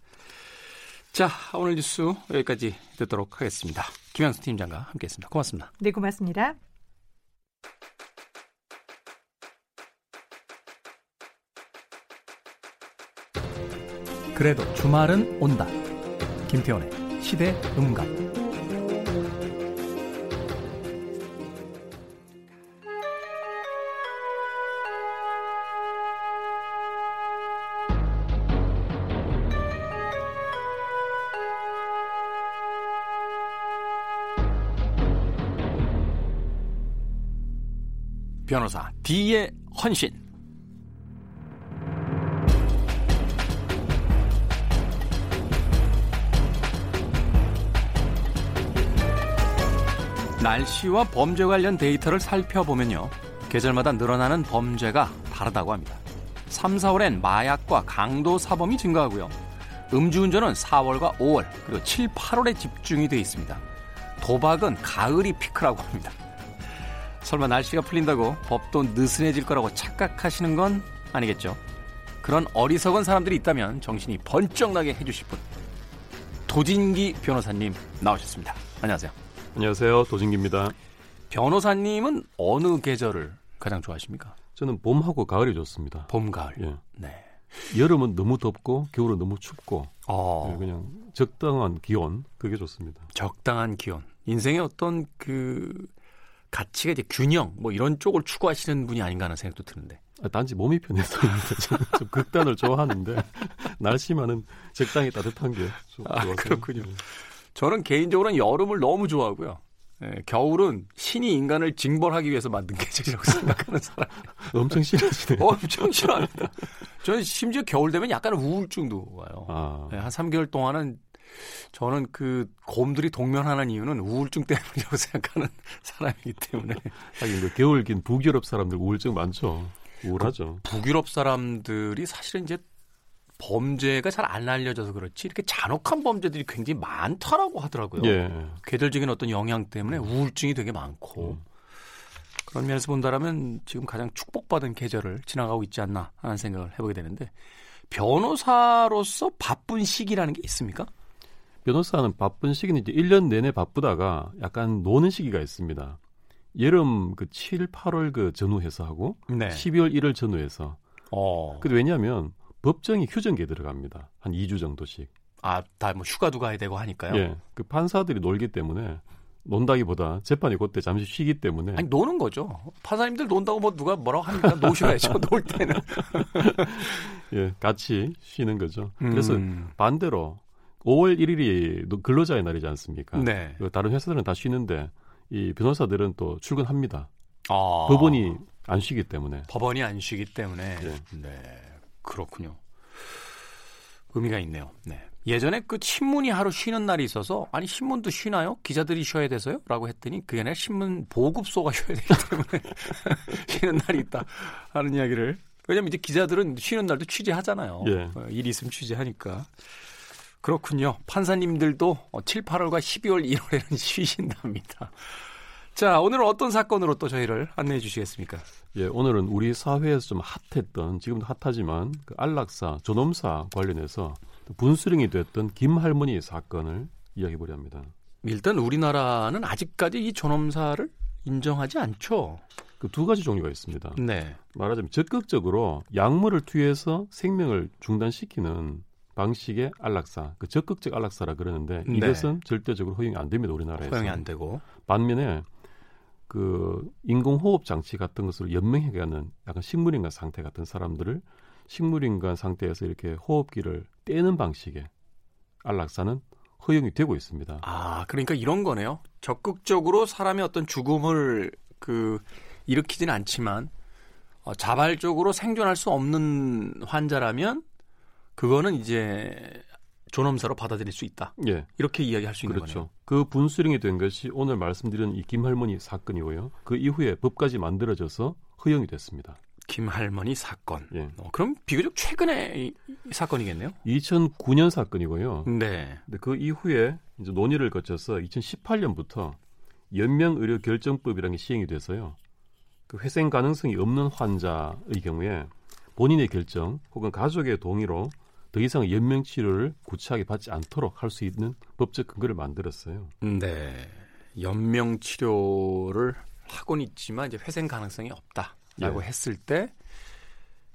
Speaker 1: 자, 오늘 뉴스 여기까지 듣도록 하겠습니다. 김양수 팀장과 함께했습니다. 고맙습니다.
Speaker 2: 네, 고맙습니다.
Speaker 1: 그래도 주말은 온다. 김태원의 시대 음감. 변호사 D의 헌신. 날씨와 범죄 관련 데이터를 살펴보면요. 계절마다 늘어나는 범죄가 다르다고 합니다. 3, 4월엔 마약과 강도 사범이 증가하고요. 음주운전은 4월과 5월, 그리고 7, 8월에 집중이 되어 있습니다. 도박은 가을이 피크라고 합니다. 설마 날씨가 풀린다고 법도 느슨해질 거라고 착각하시는 건 아니겠죠? 그런 어리석은 사람들이 있다면 정신이 번쩍 나게 해주실 분. 도진기 변호사님 나오셨습니다. 안녕하세요.
Speaker 3: 안녕하세요. 도진기입니다.
Speaker 1: 변호사님은 어느 계절을 가장 좋아하십니까?
Speaker 3: 저는 봄하고 가을이 좋습니다.
Speaker 1: 봄, 가을.
Speaker 3: 예.
Speaker 1: 네.
Speaker 3: 여름은 너무 덥고 겨울은 너무 춥고
Speaker 1: 어,
Speaker 3: 예, 그냥 적당한 기온 그게 좋습니다.
Speaker 1: 적당한 기온. 인생의 어떤 그 가치가 이제 균형 뭐 이런 쪽을 추구하시는 분이 아닌가 하는 생각도 드는데.
Speaker 3: 아, 단지 몸이 편해서입니다. 저는 좀 극단을 좋아하는데 [LAUGHS] 날씨만은 적당히 따뜻한 게좀
Speaker 1: 아,
Speaker 3: 좋아서.
Speaker 1: 그렇군요.
Speaker 3: 예.
Speaker 1: 저는 개인적으로는 여름을 너무 좋아하고요. 예, 겨울은 신이 인간을 징벌하기 위해서 만든 계절이라고 [LAUGHS] 생각하는 사람. [LAUGHS]
Speaker 3: 엄청 싫어지네.
Speaker 1: 엄청 싫어합니다. 저는 심지어 겨울 되면 약간 우울증도 와요.
Speaker 3: 아,
Speaker 1: 예, 한 3개월 동안은 저는 그 곰들이 동면하는 이유는 우울증 때문이라고 [LAUGHS] 생각하는 사람이기 때문에
Speaker 3: 하긴 그 겨울 긴 북유럽 사람들 우울증 많죠. 우울하죠.
Speaker 1: 북유럽 사람들이 사실은 이제 범죄가 잘 안 알려져서 그렇지 이렇게 잔혹한 범죄들이 굉장히 많다라고 하더라고요.
Speaker 3: 예.
Speaker 1: 궤들적인 어떤 영향 때문에 우울증이 되게 많고
Speaker 3: 음.
Speaker 1: 그런 면에서 본다라면 지금 가장 축복받은 계절을 지나가고 있지 않나 하는 생각을 해보게 되는데 변호사로서 바쁜 시기라는 게 있습니까?
Speaker 3: 변호사는 바쁜 시기는 이제 1년 내내 바쁘다가 약간 노는 시기가 있습니다. 여름 그 7, 8월 그 전후해서 하고
Speaker 1: 네.
Speaker 3: 12월 1월 전후해서.
Speaker 1: 어.
Speaker 3: 근데 왜냐하면 법정이 휴전기에 들어갑니다. 한 2주 정도씩.
Speaker 1: 아, 다 뭐 휴가도 가야 되고 하니까요.
Speaker 3: 예. 그 판사들이 놀기 때문에 논다기보다 재판이 그때 잠시 쉬기 때문에
Speaker 1: 아니 노는 거죠. 판사님들 논다고 뭐 누가 뭐라고 합니까? 노셔야죠. [LAUGHS] 놀 때는.
Speaker 3: 예, 같이 쉬는 거죠. 그래서
Speaker 1: 음.
Speaker 3: 반대로 5월 1일이 근로자의 날이지 않습니까?
Speaker 1: 네.
Speaker 3: 그 다른 회사들은 다 쉬는데 이 변호사들은 또 출근합니다.
Speaker 1: 아.
Speaker 3: 법원이 안 쉬기 때문에.
Speaker 1: 법원이 안 쉬기 때문에
Speaker 3: 예.
Speaker 1: 네 그렇군요. 의미가 있네요. 네. 예전에 그 신문이 하루 쉬는 날이 있어서 아니 신문도 쉬나요? 기자들이 쉬어야 돼서요?라고 했더니 그게 아니라 신문 보급소가 [LAUGHS] 쉬어야 되기 때문에 [LAUGHS] 쉬는 날이 있다 하는 이야기를 왜냐면 이제 기자들은 쉬는 날도 취재하잖아요.
Speaker 3: 예.
Speaker 1: 어, 일이 있으면 취재하니까. 그렇군요. 판사님들도 7, 8월과 12월, 1월에는 쉬신답니다. 자, 오늘은 어떤 사건으로 또 저희를 안내해 주시겠습니까?
Speaker 3: 예, 오늘은 우리 사회에서 좀 핫했던 지금도 핫하지만 그 안락사, 존엄사 관련해서 또 분수령이 됐던 김 할머니 사건을 이야기해 보려 합니다.
Speaker 1: 일단 우리나라는 아직까지 이 존엄사를 인정하지 않죠.
Speaker 3: 그 두 가지 종류가 있습니다.
Speaker 1: 네.
Speaker 3: 말하자면 적극적으로 약물을 투여해서 생명을 중단시키는 방식의 안락사, 그 적극적 안락사라 그러는데
Speaker 1: 네.
Speaker 3: 이것은 절대적으로 허용이 안 됩니다 우리나라에서.
Speaker 1: 허용이 안 되고.
Speaker 3: 반면에 그 인공호흡 장치 같은 것으로 연명해가는 약간 식물인간 상태 같은 사람들을 식물인간 상태에서 이렇게 호흡기를 떼는 방식의 안락사는 허용이 되고 있습니다.
Speaker 1: 아, 그러니까 이런 거네요. 적극적으로 사람의 어떤 죽음을 그 일으키지는 않지만 어, 자발적으로 생존할 수 없는 환자라면 그거는 이제 존엄사로 받아들일 수 있다.
Speaker 3: 예,
Speaker 1: 이렇게 이야기할 수 있는
Speaker 3: 그렇죠. 그 분수령이 된 것이 오늘 말씀드린 이 김할머니 사건이고요. 그 이후에 법까지 만들어져서 허용이 됐습니다.
Speaker 1: 거네요. 김할머니 사건.
Speaker 3: 예.
Speaker 1: 어, 그럼 비교적 최근의 사건이겠네요.
Speaker 3: 2009년 사건이고요.
Speaker 1: 네.
Speaker 3: 근데 그 이후에 이제 논의를 거쳐서 2018년부터 연명 의료 결정법이라는 게 시행이 돼서요. 그 회생 가능성이 없는 환자의 경우에 본인의 결정 혹은 가족의 동의로 더 이상 연명 치료를 구차하게 받지 않도록 할 수 있는 법적 근거를 만들었어요.
Speaker 1: 네. 연명 치료를 하고는 있지만 이제 회생 가능성이 없다라고
Speaker 3: 예.
Speaker 1: 했을 때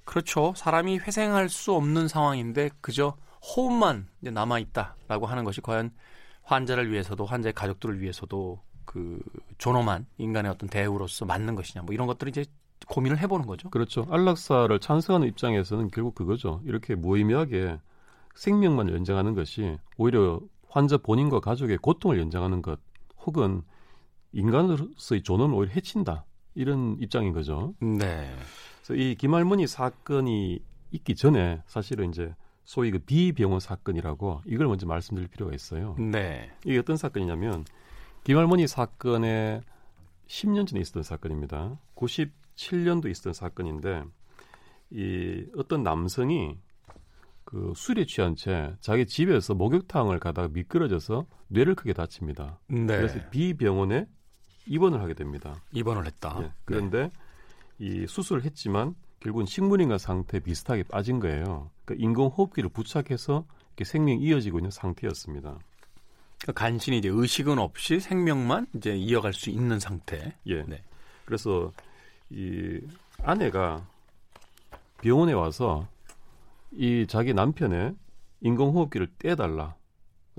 Speaker 1: 그렇죠. 사람이 회생할 수 없는 상황인데 그저 호흡만 남아 있다라고 하는 것이 과연 환자를 위해서도 환자의 가족들을 위해서도 그 존엄한 인간의 어떤 대우로서 맞는 것이냐 뭐 이런 것들을 이제 고민을 해보는 거죠.
Speaker 3: 그렇죠. 안락사를 찬성하는 입장에서는 결국 그거죠. 이렇게 무의미하게 생명만 연장하는 것이 오히려 환자 본인과 가족의 고통을 연장하는 것 혹은 인간으로서의 존엄을 오히려 해친다. 이런 입장인 거죠.
Speaker 1: 네.
Speaker 3: 그래서 이 김할머니 사건이 있기 전에 사실은 이제 소위 그 비병원 사건이라고 이걸 먼저 말씀드릴 필요가 있어요.
Speaker 1: 네.
Speaker 3: 이게 어떤 사건이냐면 김할머니 사건에 10년 전에 있었던 사건입니다. 97년도 있었던 사건인데 이 어떤 남성이 그 술에 취한 채 자기 집에서 목욕탕을 가다가 미끄러져서 뇌를 크게 다칩니다.
Speaker 1: 네.
Speaker 3: 그래서 비병원에 입원을 하게 됩니다.
Speaker 1: 입원을 했다.
Speaker 3: 예, 그런데 이 수술을 했지만 결국은 식물인간 상태 비슷하게 빠진 거예요. 그러니까 인공호흡기를 부착해서 이렇게 생명이 이어지고 있는 상태였습니다.
Speaker 1: 그러니까 간신히 이제 의식은 없이 생명만 이제 이어갈 수 있는 상태.
Speaker 3: 예.
Speaker 1: 네.
Speaker 3: 그래서 이 아내가 병원에 와서 이 자기 남편의 인공호흡기를 떼달라,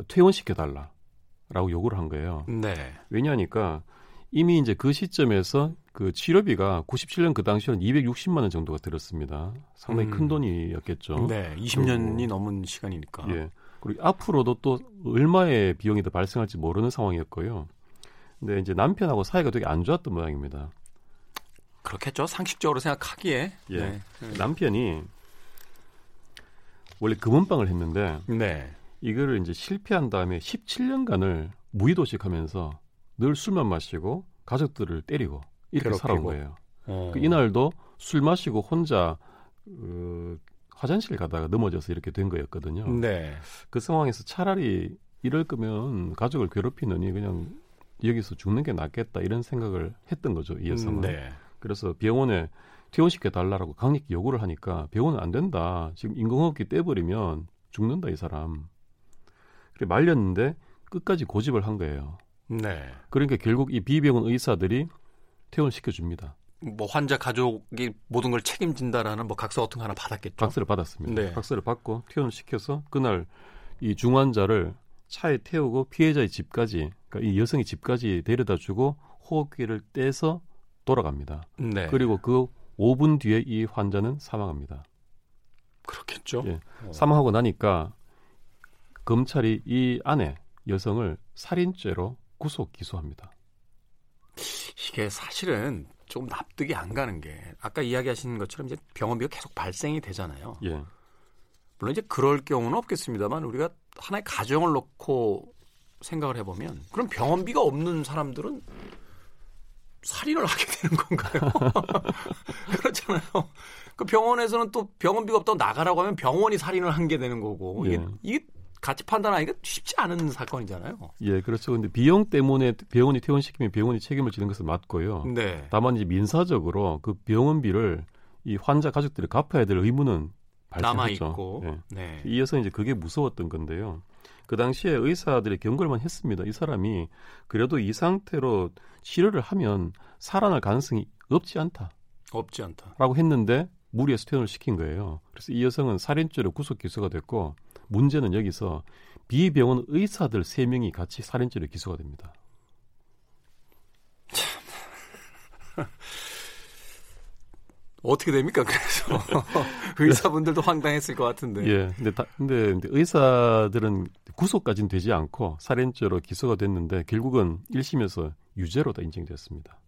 Speaker 3: 퇴원시켜달라라고 요구를 한 거예요.
Speaker 1: 네.
Speaker 3: 왜냐하니까 이미 이제 그 시점에서 그 치료비가 97년 그 당시에는 260만 원 정도가 들었습니다. 상당히
Speaker 1: 음.
Speaker 3: 큰 돈이었겠죠.
Speaker 1: 네. 20년이 넘은 시간이니까.
Speaker 3: 예. 그리고 앞으로도 또 얼마의 비용이 더 발생할지 모르는 상황이었고요. 근데 이제 남편하고 사이가 되게 안 좋았던 모양입니다.
Speaker 1: 그렇겠죠. 상식적으로 생각하기에.
Speaker 3: 예.
Speaker 1: 네.
Speaker 3: 남편이 원래 금은방을 했는데
Speaker 1: 네.
Speaker 3: 이거를 이제 실패한 다음에 17년간을 무의도식하면서 늘 술만 마시고 가족들을 때리고 이렇게
Speaker 1: 괴롭히고.
Speaker 3: 살아온 거예요.
Speaker 1: 어.
Speaker 3: 그 이날도 술 마시고 혼자 어, 화장실 가다가 넘어져서 이렇게 된 거였거든요.
Speaker 1: 네.
Speaker 3: 그 상황에서 차라리 이럴 거면 가족을 괴롭히느니 그냥 여기서 죽는 게 낫겠다 이런 생각을 했던 거죠 이 여성은.
Speaker 1: 네.
Speaker 3: 그래서 병원에 퇴원시켜 달라라고 강력히 요구를 하니까 병원은 안 된다. 지금 인공호흡기 떼버리면 죽는다 이 사람. 그래 말렸는데 끝까지 고집을 한 거예요.
Speaker 1: 네.
Speaker 3: 그러니까 결국 이 비병원 의사들이 퇴원시켜 줍니다.
Speaker 1: 뭐 환자 가족이 모든 걸 책임진다라는 뭐 각서 같은 거 하나 받았겠죠.
Speaker 3: 박스를 받았습니다.
Speaker 1: 네.
Speaker 3: 박스를 받고 퇴원을 시켜서 그날 이 중환자를 차에 태우고 피해자의 집까지 그러니까 이 여성의 집까지 데려다 주고 호흡기를 떼서 돌아갑니다.
Speaker 1: 네.
Speaker 3: 그리고 그 5분 뒤에 이 환자는 사망합니다.
Speaker 1: 그렇겠죠.
Speaker 3: 예.
Speaker 1: 어.
Speaker 3: 사망하고 나니까 검찰이 이 아내 여성을 살인죄로 구속 기소합니다.
Speaker 1: 이게 사실은 좀 납득이 안 가는 게 아까 이야기하신 것처럼 이제 병원비가 계속 발생이 되잖아요.
Speaker 3: 예.
Speaker 1: 물론 이제 그럴 경우는 없겠습니다만 우리가 하나의 가정을 놓고 생각을 해보면 그럼 병원비가 없는 사람들은 살인을 하게 되는 건가요? [LAUGHS] 그렇잖아요. 그 병원에서는 또 병원비가 없다고 나가라고 하면 병원이 살인을 한 게 되는 거고 이게,
Speaker 3: 예.
Speaker 1: 이게 같이 판단하기가 쉽지 않은 사건이잖아요.
Speaker 3: 예, 그렇죠. 근데 비용 때문에 병원이 퇴원시키면 병원이 책임을 지는 것은 맞고요.
Speaker 1: 네.
Speaker 3: 다만 이제 민사적으로 그 병원비를 이 환자 가족들이 갚아야 될 의무는
Speaker 1: 남아
Speaker 3: 발생했죠.
Speaker 1: 있고.
Speaker 3: 예.
Speaker 1: 네.
Speaker 3: 이 여성이 이제 그게 무서웠던 건데요. 그 당시에 의사들이 경고를만 했습니다. 이 사람이 그래도 이 상태로 치료를 하면 살아날 가능성이 없지 않다라고
Speaker 1: 없지 않다.
Speaker 3: 했는데 무리해서 퇴원을 시킨 거예요. 그래서 이 여성은 살인죄로 구속 기소가 됐고 문제는 여기서 비병원 의사들 세명이 같이 살인죄로 기소가 됩니다.
Speaker 1: 어떻게 됩니까? 그래서 [LAUGHS] 의사분들도 황당했을 것 같은데.
Speaker 3: 예. 근데 다, 근데 이제 의사들은 구속까지는 되지 않고 살인죄로 기소가 됐는데 결국은 1심에서 유죄로 다 인정됐습니다.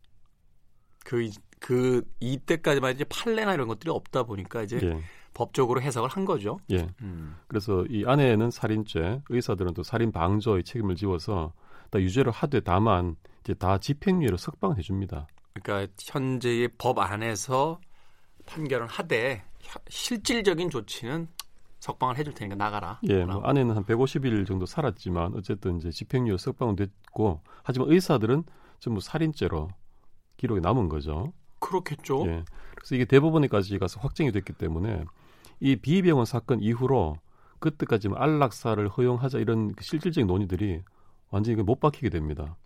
Speaker 1: 그, 그, 이때까지만 이제 판례나 이런 것들이 없다 보니까 이제
Speaker 3: 예.
Speaker 1: 법적으로 해석을 한 거죠.
Speaker 3: 예.
Speaker 1: 음.
Speaker 3: 그래서 이 아내는 살인죄, 의사들은 또 살인 방조의 책임을 지워서 다 유죄로 하되 다만 이제 다 집행유예로 석방을 해줍니다.
Speaker 1: 그러니까 현재의 법 안에서 판결은 하되 혀- 실질적인 조치는 석방을 해줄 테니까 나가라.
Speaker 3: 예, 뭐 아내는 한 150일 정도 살았지만 어쨌든 이제 집행유예 석방은 됐고 하지만 의사들은 전부 살인죄로 기록이 남은 거죠.
Speaker 1: 그렇겠죠.
Speaker 3: 예. 그래서 이게 대법원에까지 가서 확정이 됐기 때문에 이 비병원 사건 이후로 그때까지만 안락사를 허용하자 이런 그 실질적인 논의들이 완전히 못 박히게 됩니다.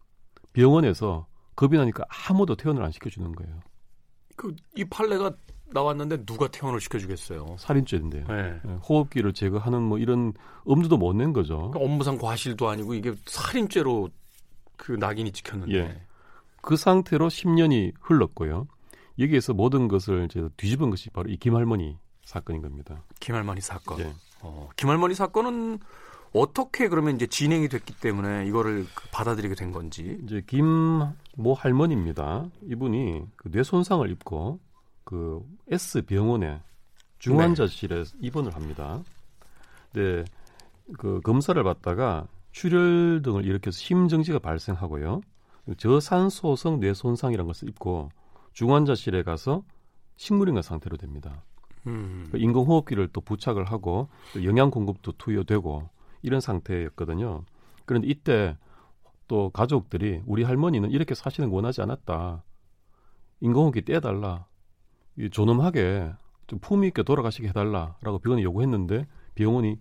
Speaker 3: 병원에서 겁이 나니까 아무도 퇴원을 안 시켜주는 거예요.
Speaker 1: 그 이 판례가 나왔는데 누가 퇴원을 시켜주겠어요.
Speaker 3: 살인죄인데요.
Speaker 1: 네.
Speaker 3: 예, 호흡기를 제거하는 뭐 이런 엄두도 못 낸 거죠.
Speaker 1: 그러니까 업무상 과실도 아니고 이게 살인죄로 그 낙인이 찍혔는데.
Speaker 3: 예. 그 상태로 10년이 흘렀고요. 여기에서 모든 것을 이제 뒤집은 것이 바로 이 김할머니 사건인 겁니다.
Speaker 1: 김할머니 사건.
Speaker 3: 예.
Speaker 1: 어, 김할머니 사건은 어떻게 그러면 이제 진행이 됐기 때문에 이거를 그 받아들이게 된 건지.
Speaker 3: 이제 김 모 할머니입니다. 이분이 그 뇌 손상을 입고 그 S 병원에 중환자실에 입원을 합니다. 근데 그 검사를 받다가 출혈 등을 일으켜서 심정지가 발생하고요. 저산소성 뇌 손상이라는 것을 입고 중환자실에 가서 식물인간 상태로 됩니다.
Speaker 1: 음.
Speaker 3: 그 인공호흡기를 또 부착을 하고 또 영양 공급도 투여되고 이런 상태였거든요. 그런데 이때 또 가족들이 우리 할머니는 이렇게 사시는 거 원하지 않았다. 인공호흡기 떼달라. 이 존엄하게 좀 품위 있게 돌아가시게 해달라라고 병원에 요구했는데 병원이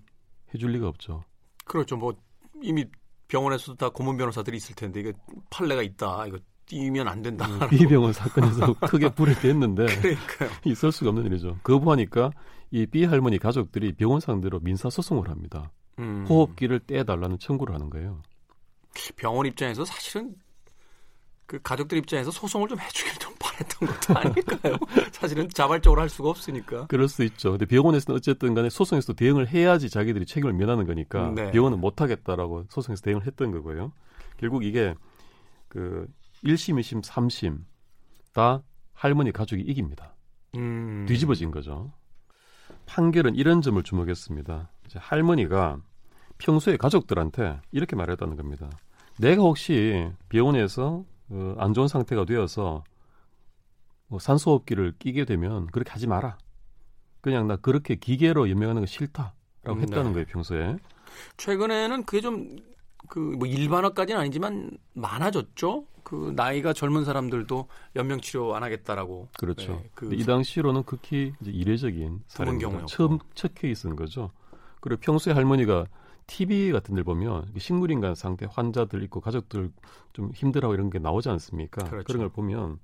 Speaker 3: 해줄 리가 없죠.
Speaker 1: 그렇죠. 뭐 이미 병원에서도 다 고문 변호사들이 있을 텐데 이게 판례가 있다. 이거 뛰면 안 된다.
Speaker 3: 음, B병원 사건에서 [LAUGHS] 크게 불이 됐는데
Speaker 1: 그러니까요. [LAUGHS]
Speaker 3: 있을 수가 없는 일이죠. 거부하니까 이 B 할머니 가족들이 병원 상대로 민사 소송을 합니다.
Speaker 1: 음.
Speaker 3: 호흡기를 떼달라는 청구를 하는 거예요.
Speaker 1: 병원 입장에서 사실은 그 가족들 입장에서 소송을 좀 해주길 좀 바랬던 것도 아닐까요? [LAUGHS] 사실은 자발적으로 할 수가 없으니까.
Speaker 3: 그럴 수 있죠. 근데 병원에서는 어쨌든 간에 소송에서 대응을 해야지 자기들이 책임을 면하는 거니까
Speaker 1: 네.
Speaker 3: 병원은 못 하겠다라고 소송에서 대응을 했던 거고요. 결국 이게 그 1심, 2심, 3심 다 할머니 가족이 이깁니다.
Speaker 1: 음.
Speaker 3: 뒤집어진 거죠. 판결은 이런 점을 주목했습니다. 이제 할머니가 평소에 가족들한테 이렇게 말했다는 겁니다. 내가 혹시 병원에서 어, 안 좋은 상태가 되어서 뭐 산소호흡기를 끼게 되면 그렇게 하지 마라. 그냥 나 그렇게 기계로 연명하는 거 싫다라고
Speaker 1: 음,
Speaker 3: 했다는
Speaker 1: 네.
Speaker 3: 거예요 평소에.
Speaker 1: 최근에는 그게 좀 그 뭐 일반화까지는 아니지만 많아졌죠. 그 나이가 젊은 사람들도 연명 치료 안 하겠다라고.
Speaker 3: 그렇죠.
Speaker 1: 네, 그
Speaker 3: 이 당시로는 극히 이제 이례적인 사례입니다.
Speaker 1: 경우였고.
Speaker 3: 처음 첫 케이스인 거죠. 그리고 평소에 할머니가 TV 같은 데 보면 식물인간 상태 환자들 있고 가족들 좀 힘들어하고 이런 게 나오지 않습니까?
Speaker 1: 그렇죠.
Speaker 3: 그런 걸 보면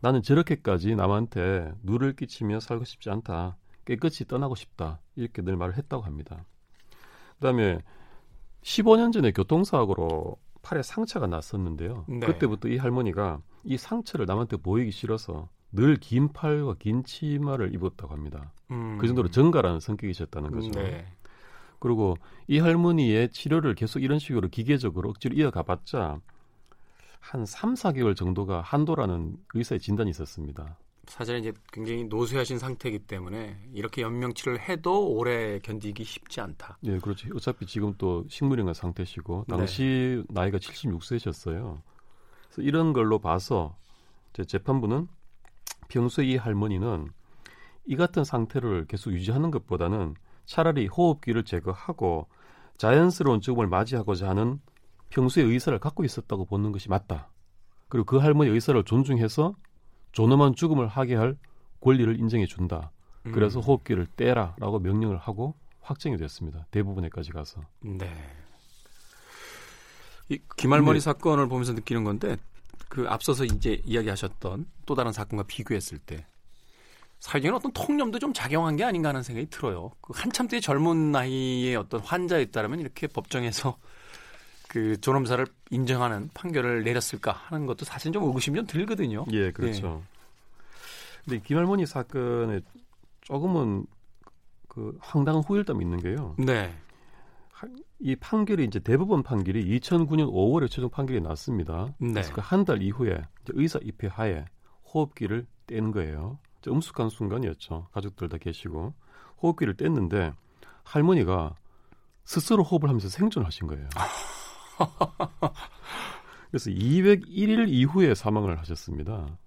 Speaker 3: 나는 저렇게까지 남한테 누를 끼치며 살고 싶지 않다. 깨끗이 떠나고 싶다. 이렇게 늘 말을 했다고 합니다. 그다음에 15년 전에 교통사고로 팔에 상처가 났었는데요.
Speaker 1: 네.
Speaker 3: 그때부터 이 할머니가 이 상처를 남한테 보이기 싫어서 늘 긴 팔과 긴 치마를 입었다고 합니다.
Speaker 1: 음.
Speaker 3: 그 정도로 정갈한 성격이셨다는 거죠.
Speaker 1: 네.
Speaker 3: 그리고 이 할머니의 치료를 계속 이런 식으로 기계적으로 억지로 이어가봤자 한 3, 4개월 정도가 한도라는 의사의 진단이 있었습니다.
Speaker 1: 사실은 이제 굉장히 노쇠하신 상태이기 때문에 이렇게 연명치를 해도 오래 견디기 쉽지 않다.
Speaker 3: 예, 그렇죠. 어차피 지금 또 식물인간 상태시고 당시 나이가 76세셨어요. 그래서 이런 걸로 봐서 제 재판부는 평소에 이 할머니는 이 같은 상태를 계속 유지하는 것보다는 차라리 호흡기를 제거하고 자연스러운 죽음을 맞이하고자 하는 평소의 의사를 갖고 있었다고 보는 것이 맞다. 그리고 그 할머니 의사를 존중해서 존엄한 죽음을 하게 할 권리를 인정해 준다.
Speaker 1: 음.
Speaker 3: 그래서 호흡기를 떼라라고 명령을 하고 확정이 됐습니다. 대부분에까지 가서.
Speaker 1: 네. 이 김할머니
Speaker 3: 네.
Speaker 1: 사건을 보면서 느끼는 건데 그 앞서서 이제 이야기하셨던 또 다른 사건과 비교했을 때 사회적인 어떤 통념도 좀 작용한 게 아닌가 하는 생각이 들어요. 그 한참 때 젊은 나이의 어떤 환자였다면 이렇게 법정에서 그 존엄사를 인정하는 판결을 내렸을까 하는 것도 사실 좀 의구심이 좀 들거든요.
Speaker 3: 예, 그렇죠. 근데 김할머니 사건에 조금은 그 황당한 후일담이 있는 게요.
Speaker 1: 네.
Speaker 3: 이 판결이 이제 대법원 판결이 2009년 5월에 최종 판결이 났습니다.
Speaker 1: 네.
Speaker 3: 그래서 그 한 달 이후에 의사 입회 하에 호흡기를 뗀 거예요. 좀 엄숙한 순간이었죠. 가족들 다 계시고 호흡기를 뗐는데 할머니가 스스로 호흡을 하면서 생존하신 거예요. [LAUGHS] [LAUGHS] 그래서 201일 이후에 사망을 하셨습니다.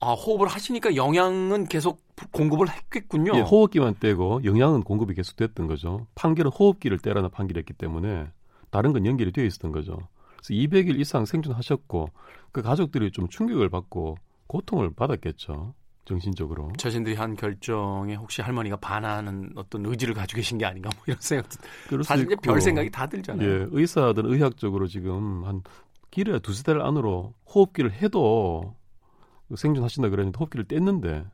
Speaker 1: 아, 호흡을 하시니까 영양은 계속 공급을 했겠군요.
Speaker 3: 예, 호흡기만 떼고 영양은 공급이 계속 됐던 거죠. 판결은 호흡기를 떼라는 판결이었기 때문에 다른 건 연결이 되어 있었던 거죠. 그래서 200일 이상 생존하셨고 그 가족들이 좀 충격을 받고 고통을 받았겠죠. 정신적으로.
Speaker 1: 자신들이 한 결정에 혹시 할머니가 반하는 어떤 의지를 가지고 계신 게 아닌가 뭐 이런
Speaker 3: 수
Speaker 1: 사실 이제
Speaker 3: 있고.
Speaker 1: 별 생각이 다 들잖아요.
Speaker 3: 예, 의사들은 의학적으로 지금 한 길어야 두세 달 안으로 호흡기를 해도 생존하신다 그랬는데 호흡기를 뗐는데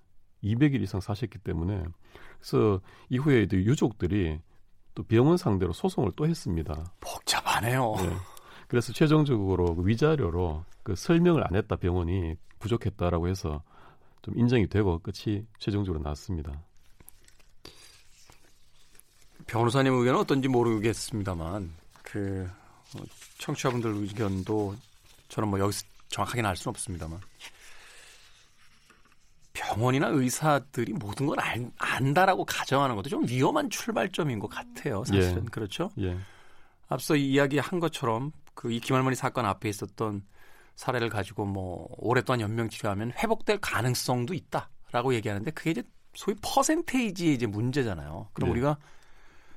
Speaker 3: 200일 이상 사셨기 때문에 그래서 이후에 또 유족들이 또 병원 상대로 소송을 또 했습니다.
Speaker 1: 복잡하네요.
Speaker 3: 예. 그래서 최종적으로 그 위자료로 그 설명을 안 했다 병원이 부족했다라고 해서 좀 인정이 되고 끝이 최종적으로 났습니다.
Speaker 1: 변호사님 의견은 어떤지 모르겠습니다만 그 어, 청취자분들 의견도 저는 뭐 여기서 정확하게는 알 수는 없습니다만 병원이나 의사들이 모든 걸 안, 안다라고 가정하는 것도 좀 위험한 출발점인 것 같아요. 사실은
Speaker 3: 예.
Speaker 1: 그렇죠.
Speaker 3: 예.
Speaker 1: 앞서 이야기한 것처럼 그 이 김할머니 사건 앞에 있었던 사례를 가지고 뭐 오랫동안 연명 치료하면 회복될 가능성도 있다라고 얘기하는데 그게 이제 소위 퍼센테이지의 이제 문제잖아요. 그럼
Speaker 3: 네.
Speaker 1: 우리가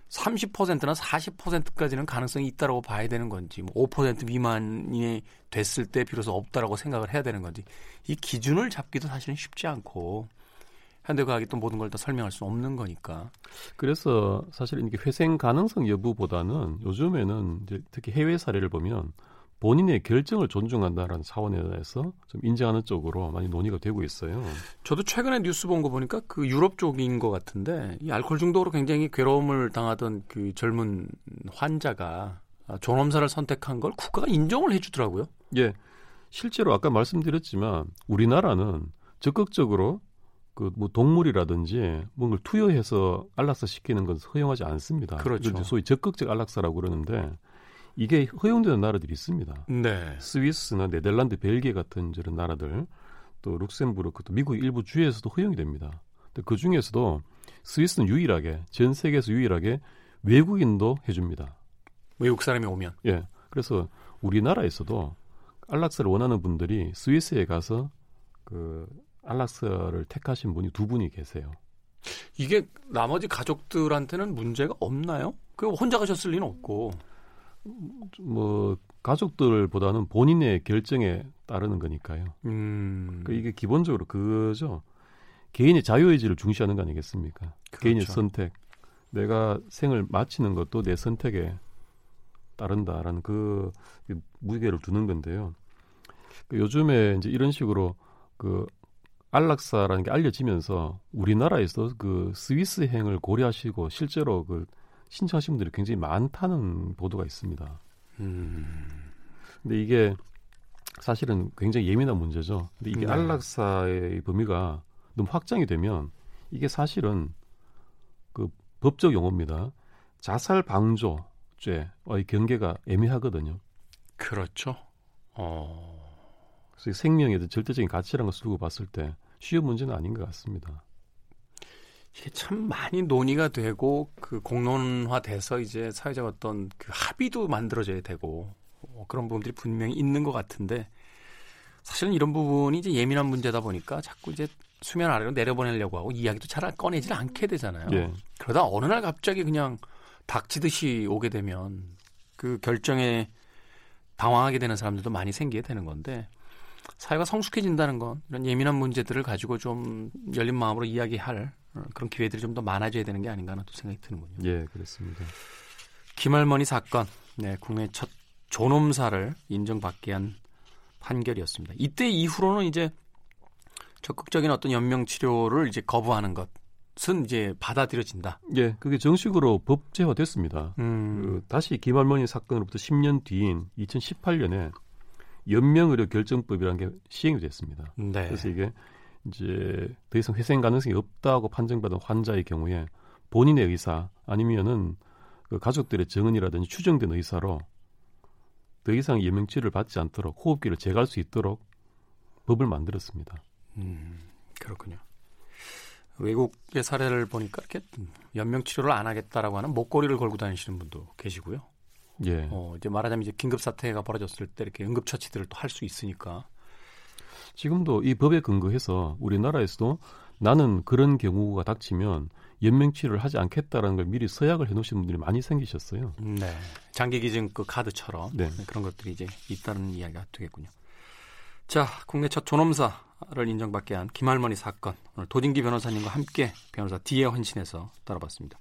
Speaker 1: 30%나 40%까지는 가능성이 있다라고 봐야 되는 건지 뭐5% 미만이 됐을 때 비로소 없다라고 생각을 해야 되는 건지 이 기준을 잡기도 사실은 쉽지 않고 현대과학이 또 모든 걸 다 설명할 수 없는 거니까.
Speaker 3: 그래서 사실 이게 회생 가능성 여부보다는 요즘에는 이제 특히 해외 사례를 보면 본인의 결정을 존중한다라는 차원에서 좀 인정하는 쪽으로 많이 논의가 되고 있어요.
Speaker 1: 저도 최근에 뉴스 본 거 보니까 그 유럽 쪽인 것 같은데 이 알코올 중독으로 굉장히 괴로움을 당하던 그 젊은 환자가 존엄사를 선택한 걸 국가가 인정을 해주더라고요.
Speaker 3: 예, 실제로 아까 말씀드렸지만 우리나라는 적극적으로 그뭐 동물이라든지 뭔가 투여해서 안락사 시키는 건 허용하지 않습니다.
Speaker 1: 그렇죠.
Speaker 3: 소위 적극적 안락사라고 그러는데 이게 허용되는 나라들이 있습니다.
Speaker 1: 네.
Speaker 3: 스위스나 네덜란드, 벨기에 같은 저런 나라들, 또 룩셈부르크, 또 미국 일부 주에서도 허용이 됩니다. 그 중에서도 스위스는 유일하게 전 세계에서 유일하게 외국인도 해줍니다.
Speaker 1: 외국 사람이 오면.
Speaker 3: 예. 그래서 우리나라에서도 안락사를 원하는 분들이 스위스에 가서 그 안락사를 택하신 분이 두 분이 계세요.
Speaker 1: 이게 나머지 가족들한테는 문제가 없나요? 그 혼자 가셨을 리는 없고.
Speaker 3: 뭐 가족들보다는 본인의 결정에 따르는 거니까요.
Speaker 1: 음.
Speaker 3: 그 이게 기본적으로 그거죠. 개인의 자유의지를 중시하는 거 아니겠습니까?
Speaker 1: 그렇죠.
Speaker 3: 개인의 선택. 내가 생을 마치는 것도 내 선택에 따른다라는 그 무게를 두는 건데요. 그 요즘에 이제 이런 식으로 그 안락사라는 게 알려지면서 우리나라에서 그 스위스행을 고려하시고 실제로 그 신청하신 분들이 굉장히 많다는 보도가 있습니다.
Speaker 1: 음.
Speaker 3: 근데 이게 사실은 굉장히 예민한 문제죠. 근데 이게
Speaker 1: 네.
Speaker 3: 안락사의 범위가 너무 확장이 되면 이게 사실은 그 법적 용어입니다. 자살 방조죄의 경계가 애매하거든요.
Speaker 1: 그렇죠. 어.
Speaker 3: 그래서 이 생명에 대한 절대적인 가치라는 것을 두고 봤을 때 쉬운 문제는 아닌 것 같습니다.
Speaker 1: 이게 참 많이 논의가 되고 그 공론화돼서 이제 사회적 어떤 그 합의도 만들어져야 되고 어, 그런 부분들이 분명히 있는 것 같은데 사실은 이런 부분이 이제 예민한 문제다 보니까 자꾸 이제 수면 아래로 내려보내려고 하고 이야기도 잘 꺼내질 않게 되잖아요.
Speaker 3: 예.
Speaker 1: 그러다 어느 날 갑자기 그냥 닥치듯이 오게 되면 그 결정에 당황하게 되는 사람들도 많이 생기게 되는 건데 사회가 성숙해진다는 건 이런 예민한 문제들을 가지고 좀 열린 마음으로 이야기할 어, 그런 기회들이 좀 더 많아져야 되는 게 아닌가 하는 또 생각이 드는군요.
Speaker 3: 예, 그렇습니다.
Speaker 1: 김할머니 사건, 네, 국내 첫 존엄사를 인정받게 한 판결이었습니다. 이때 이후로는 이제 적극적인 어떤 연명 치료를 이제 거부하는 것은 이제 받아들여진다.
Speaker 3: 예, 그게 정식으로 법제화됐습니다.
Speaker 1: 음,
Speaker 3: 그 다시 김할머니 사건으로부터 10년 뒤인 2018년에 연명의료 결정법이라는 게 시행이 됐습니다.
Speaker 1: 네.
Speaker 3: 그래서 이게 이제 더 이상 회생 가능성이 없다고 판정받은 환자의 경우에 본인의 의사 아니면은 그 가족들의 증언이라든지 추정된 의사로 더 이상 예명치료를 받지 않도록 호흡기를 제거할 수 있도록 법을 만들었습니다.
Speaker 1: 음, 그렇군요. 외국의 사례를 보니까 이렇게 연명 치료를 안 하겠다라고 하는 목걸이를 걸고 다니시는 분도 계시고요.
Speaker 3: 예.
Speaker 1: 어, 이제 말하자면 이제 긴급 사태가 벌어졌을 때 이렇게 응급 처치들을 또 할 수 있으니까.
Speaker 3: 지금도 이 법에 근거해서 우리나라에서도 나는 그런 경우가 닥치면 연명치료를 하지 않겠다라는 걸 미리 서약을 해놓으신 분들이 많이 생기셨어요.
Speaker 1: 네. 장기 기증 그 카드처럼
Speaker 3: 네.
Speaker 1: 그런 것들이 이제 있다는 이야기가 되겠군요. 자, 국내 첫 존엄사를 인정받게 한 김할머니 사건 오늘 도진기 변호사님과 함께 변호사 D의 헌신에서 따라봤습니다.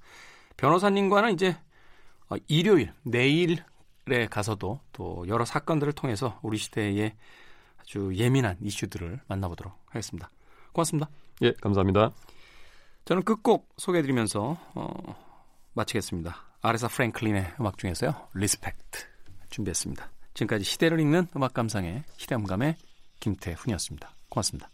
Speaker 1: 변호사님과는 이제 어, 일요일 내일에 가서도 또 여러 사건들을 통해서 우리 시대의 아주 예민한 이슈들을 만나보도록 하겠습니다. 고맙습니다.
Speaker 3: 예, 감사합니다.
Speaker 1: 저는 끝곡 소개해드리면서 어, 마치겠습니다. 아레사 프랭클린의 음악 중에서요. Respect 준비했습니다. 지금까지 시대를 읽는 음악 감상의 시대음감의 김태훈이었습니다. 고맙습니다.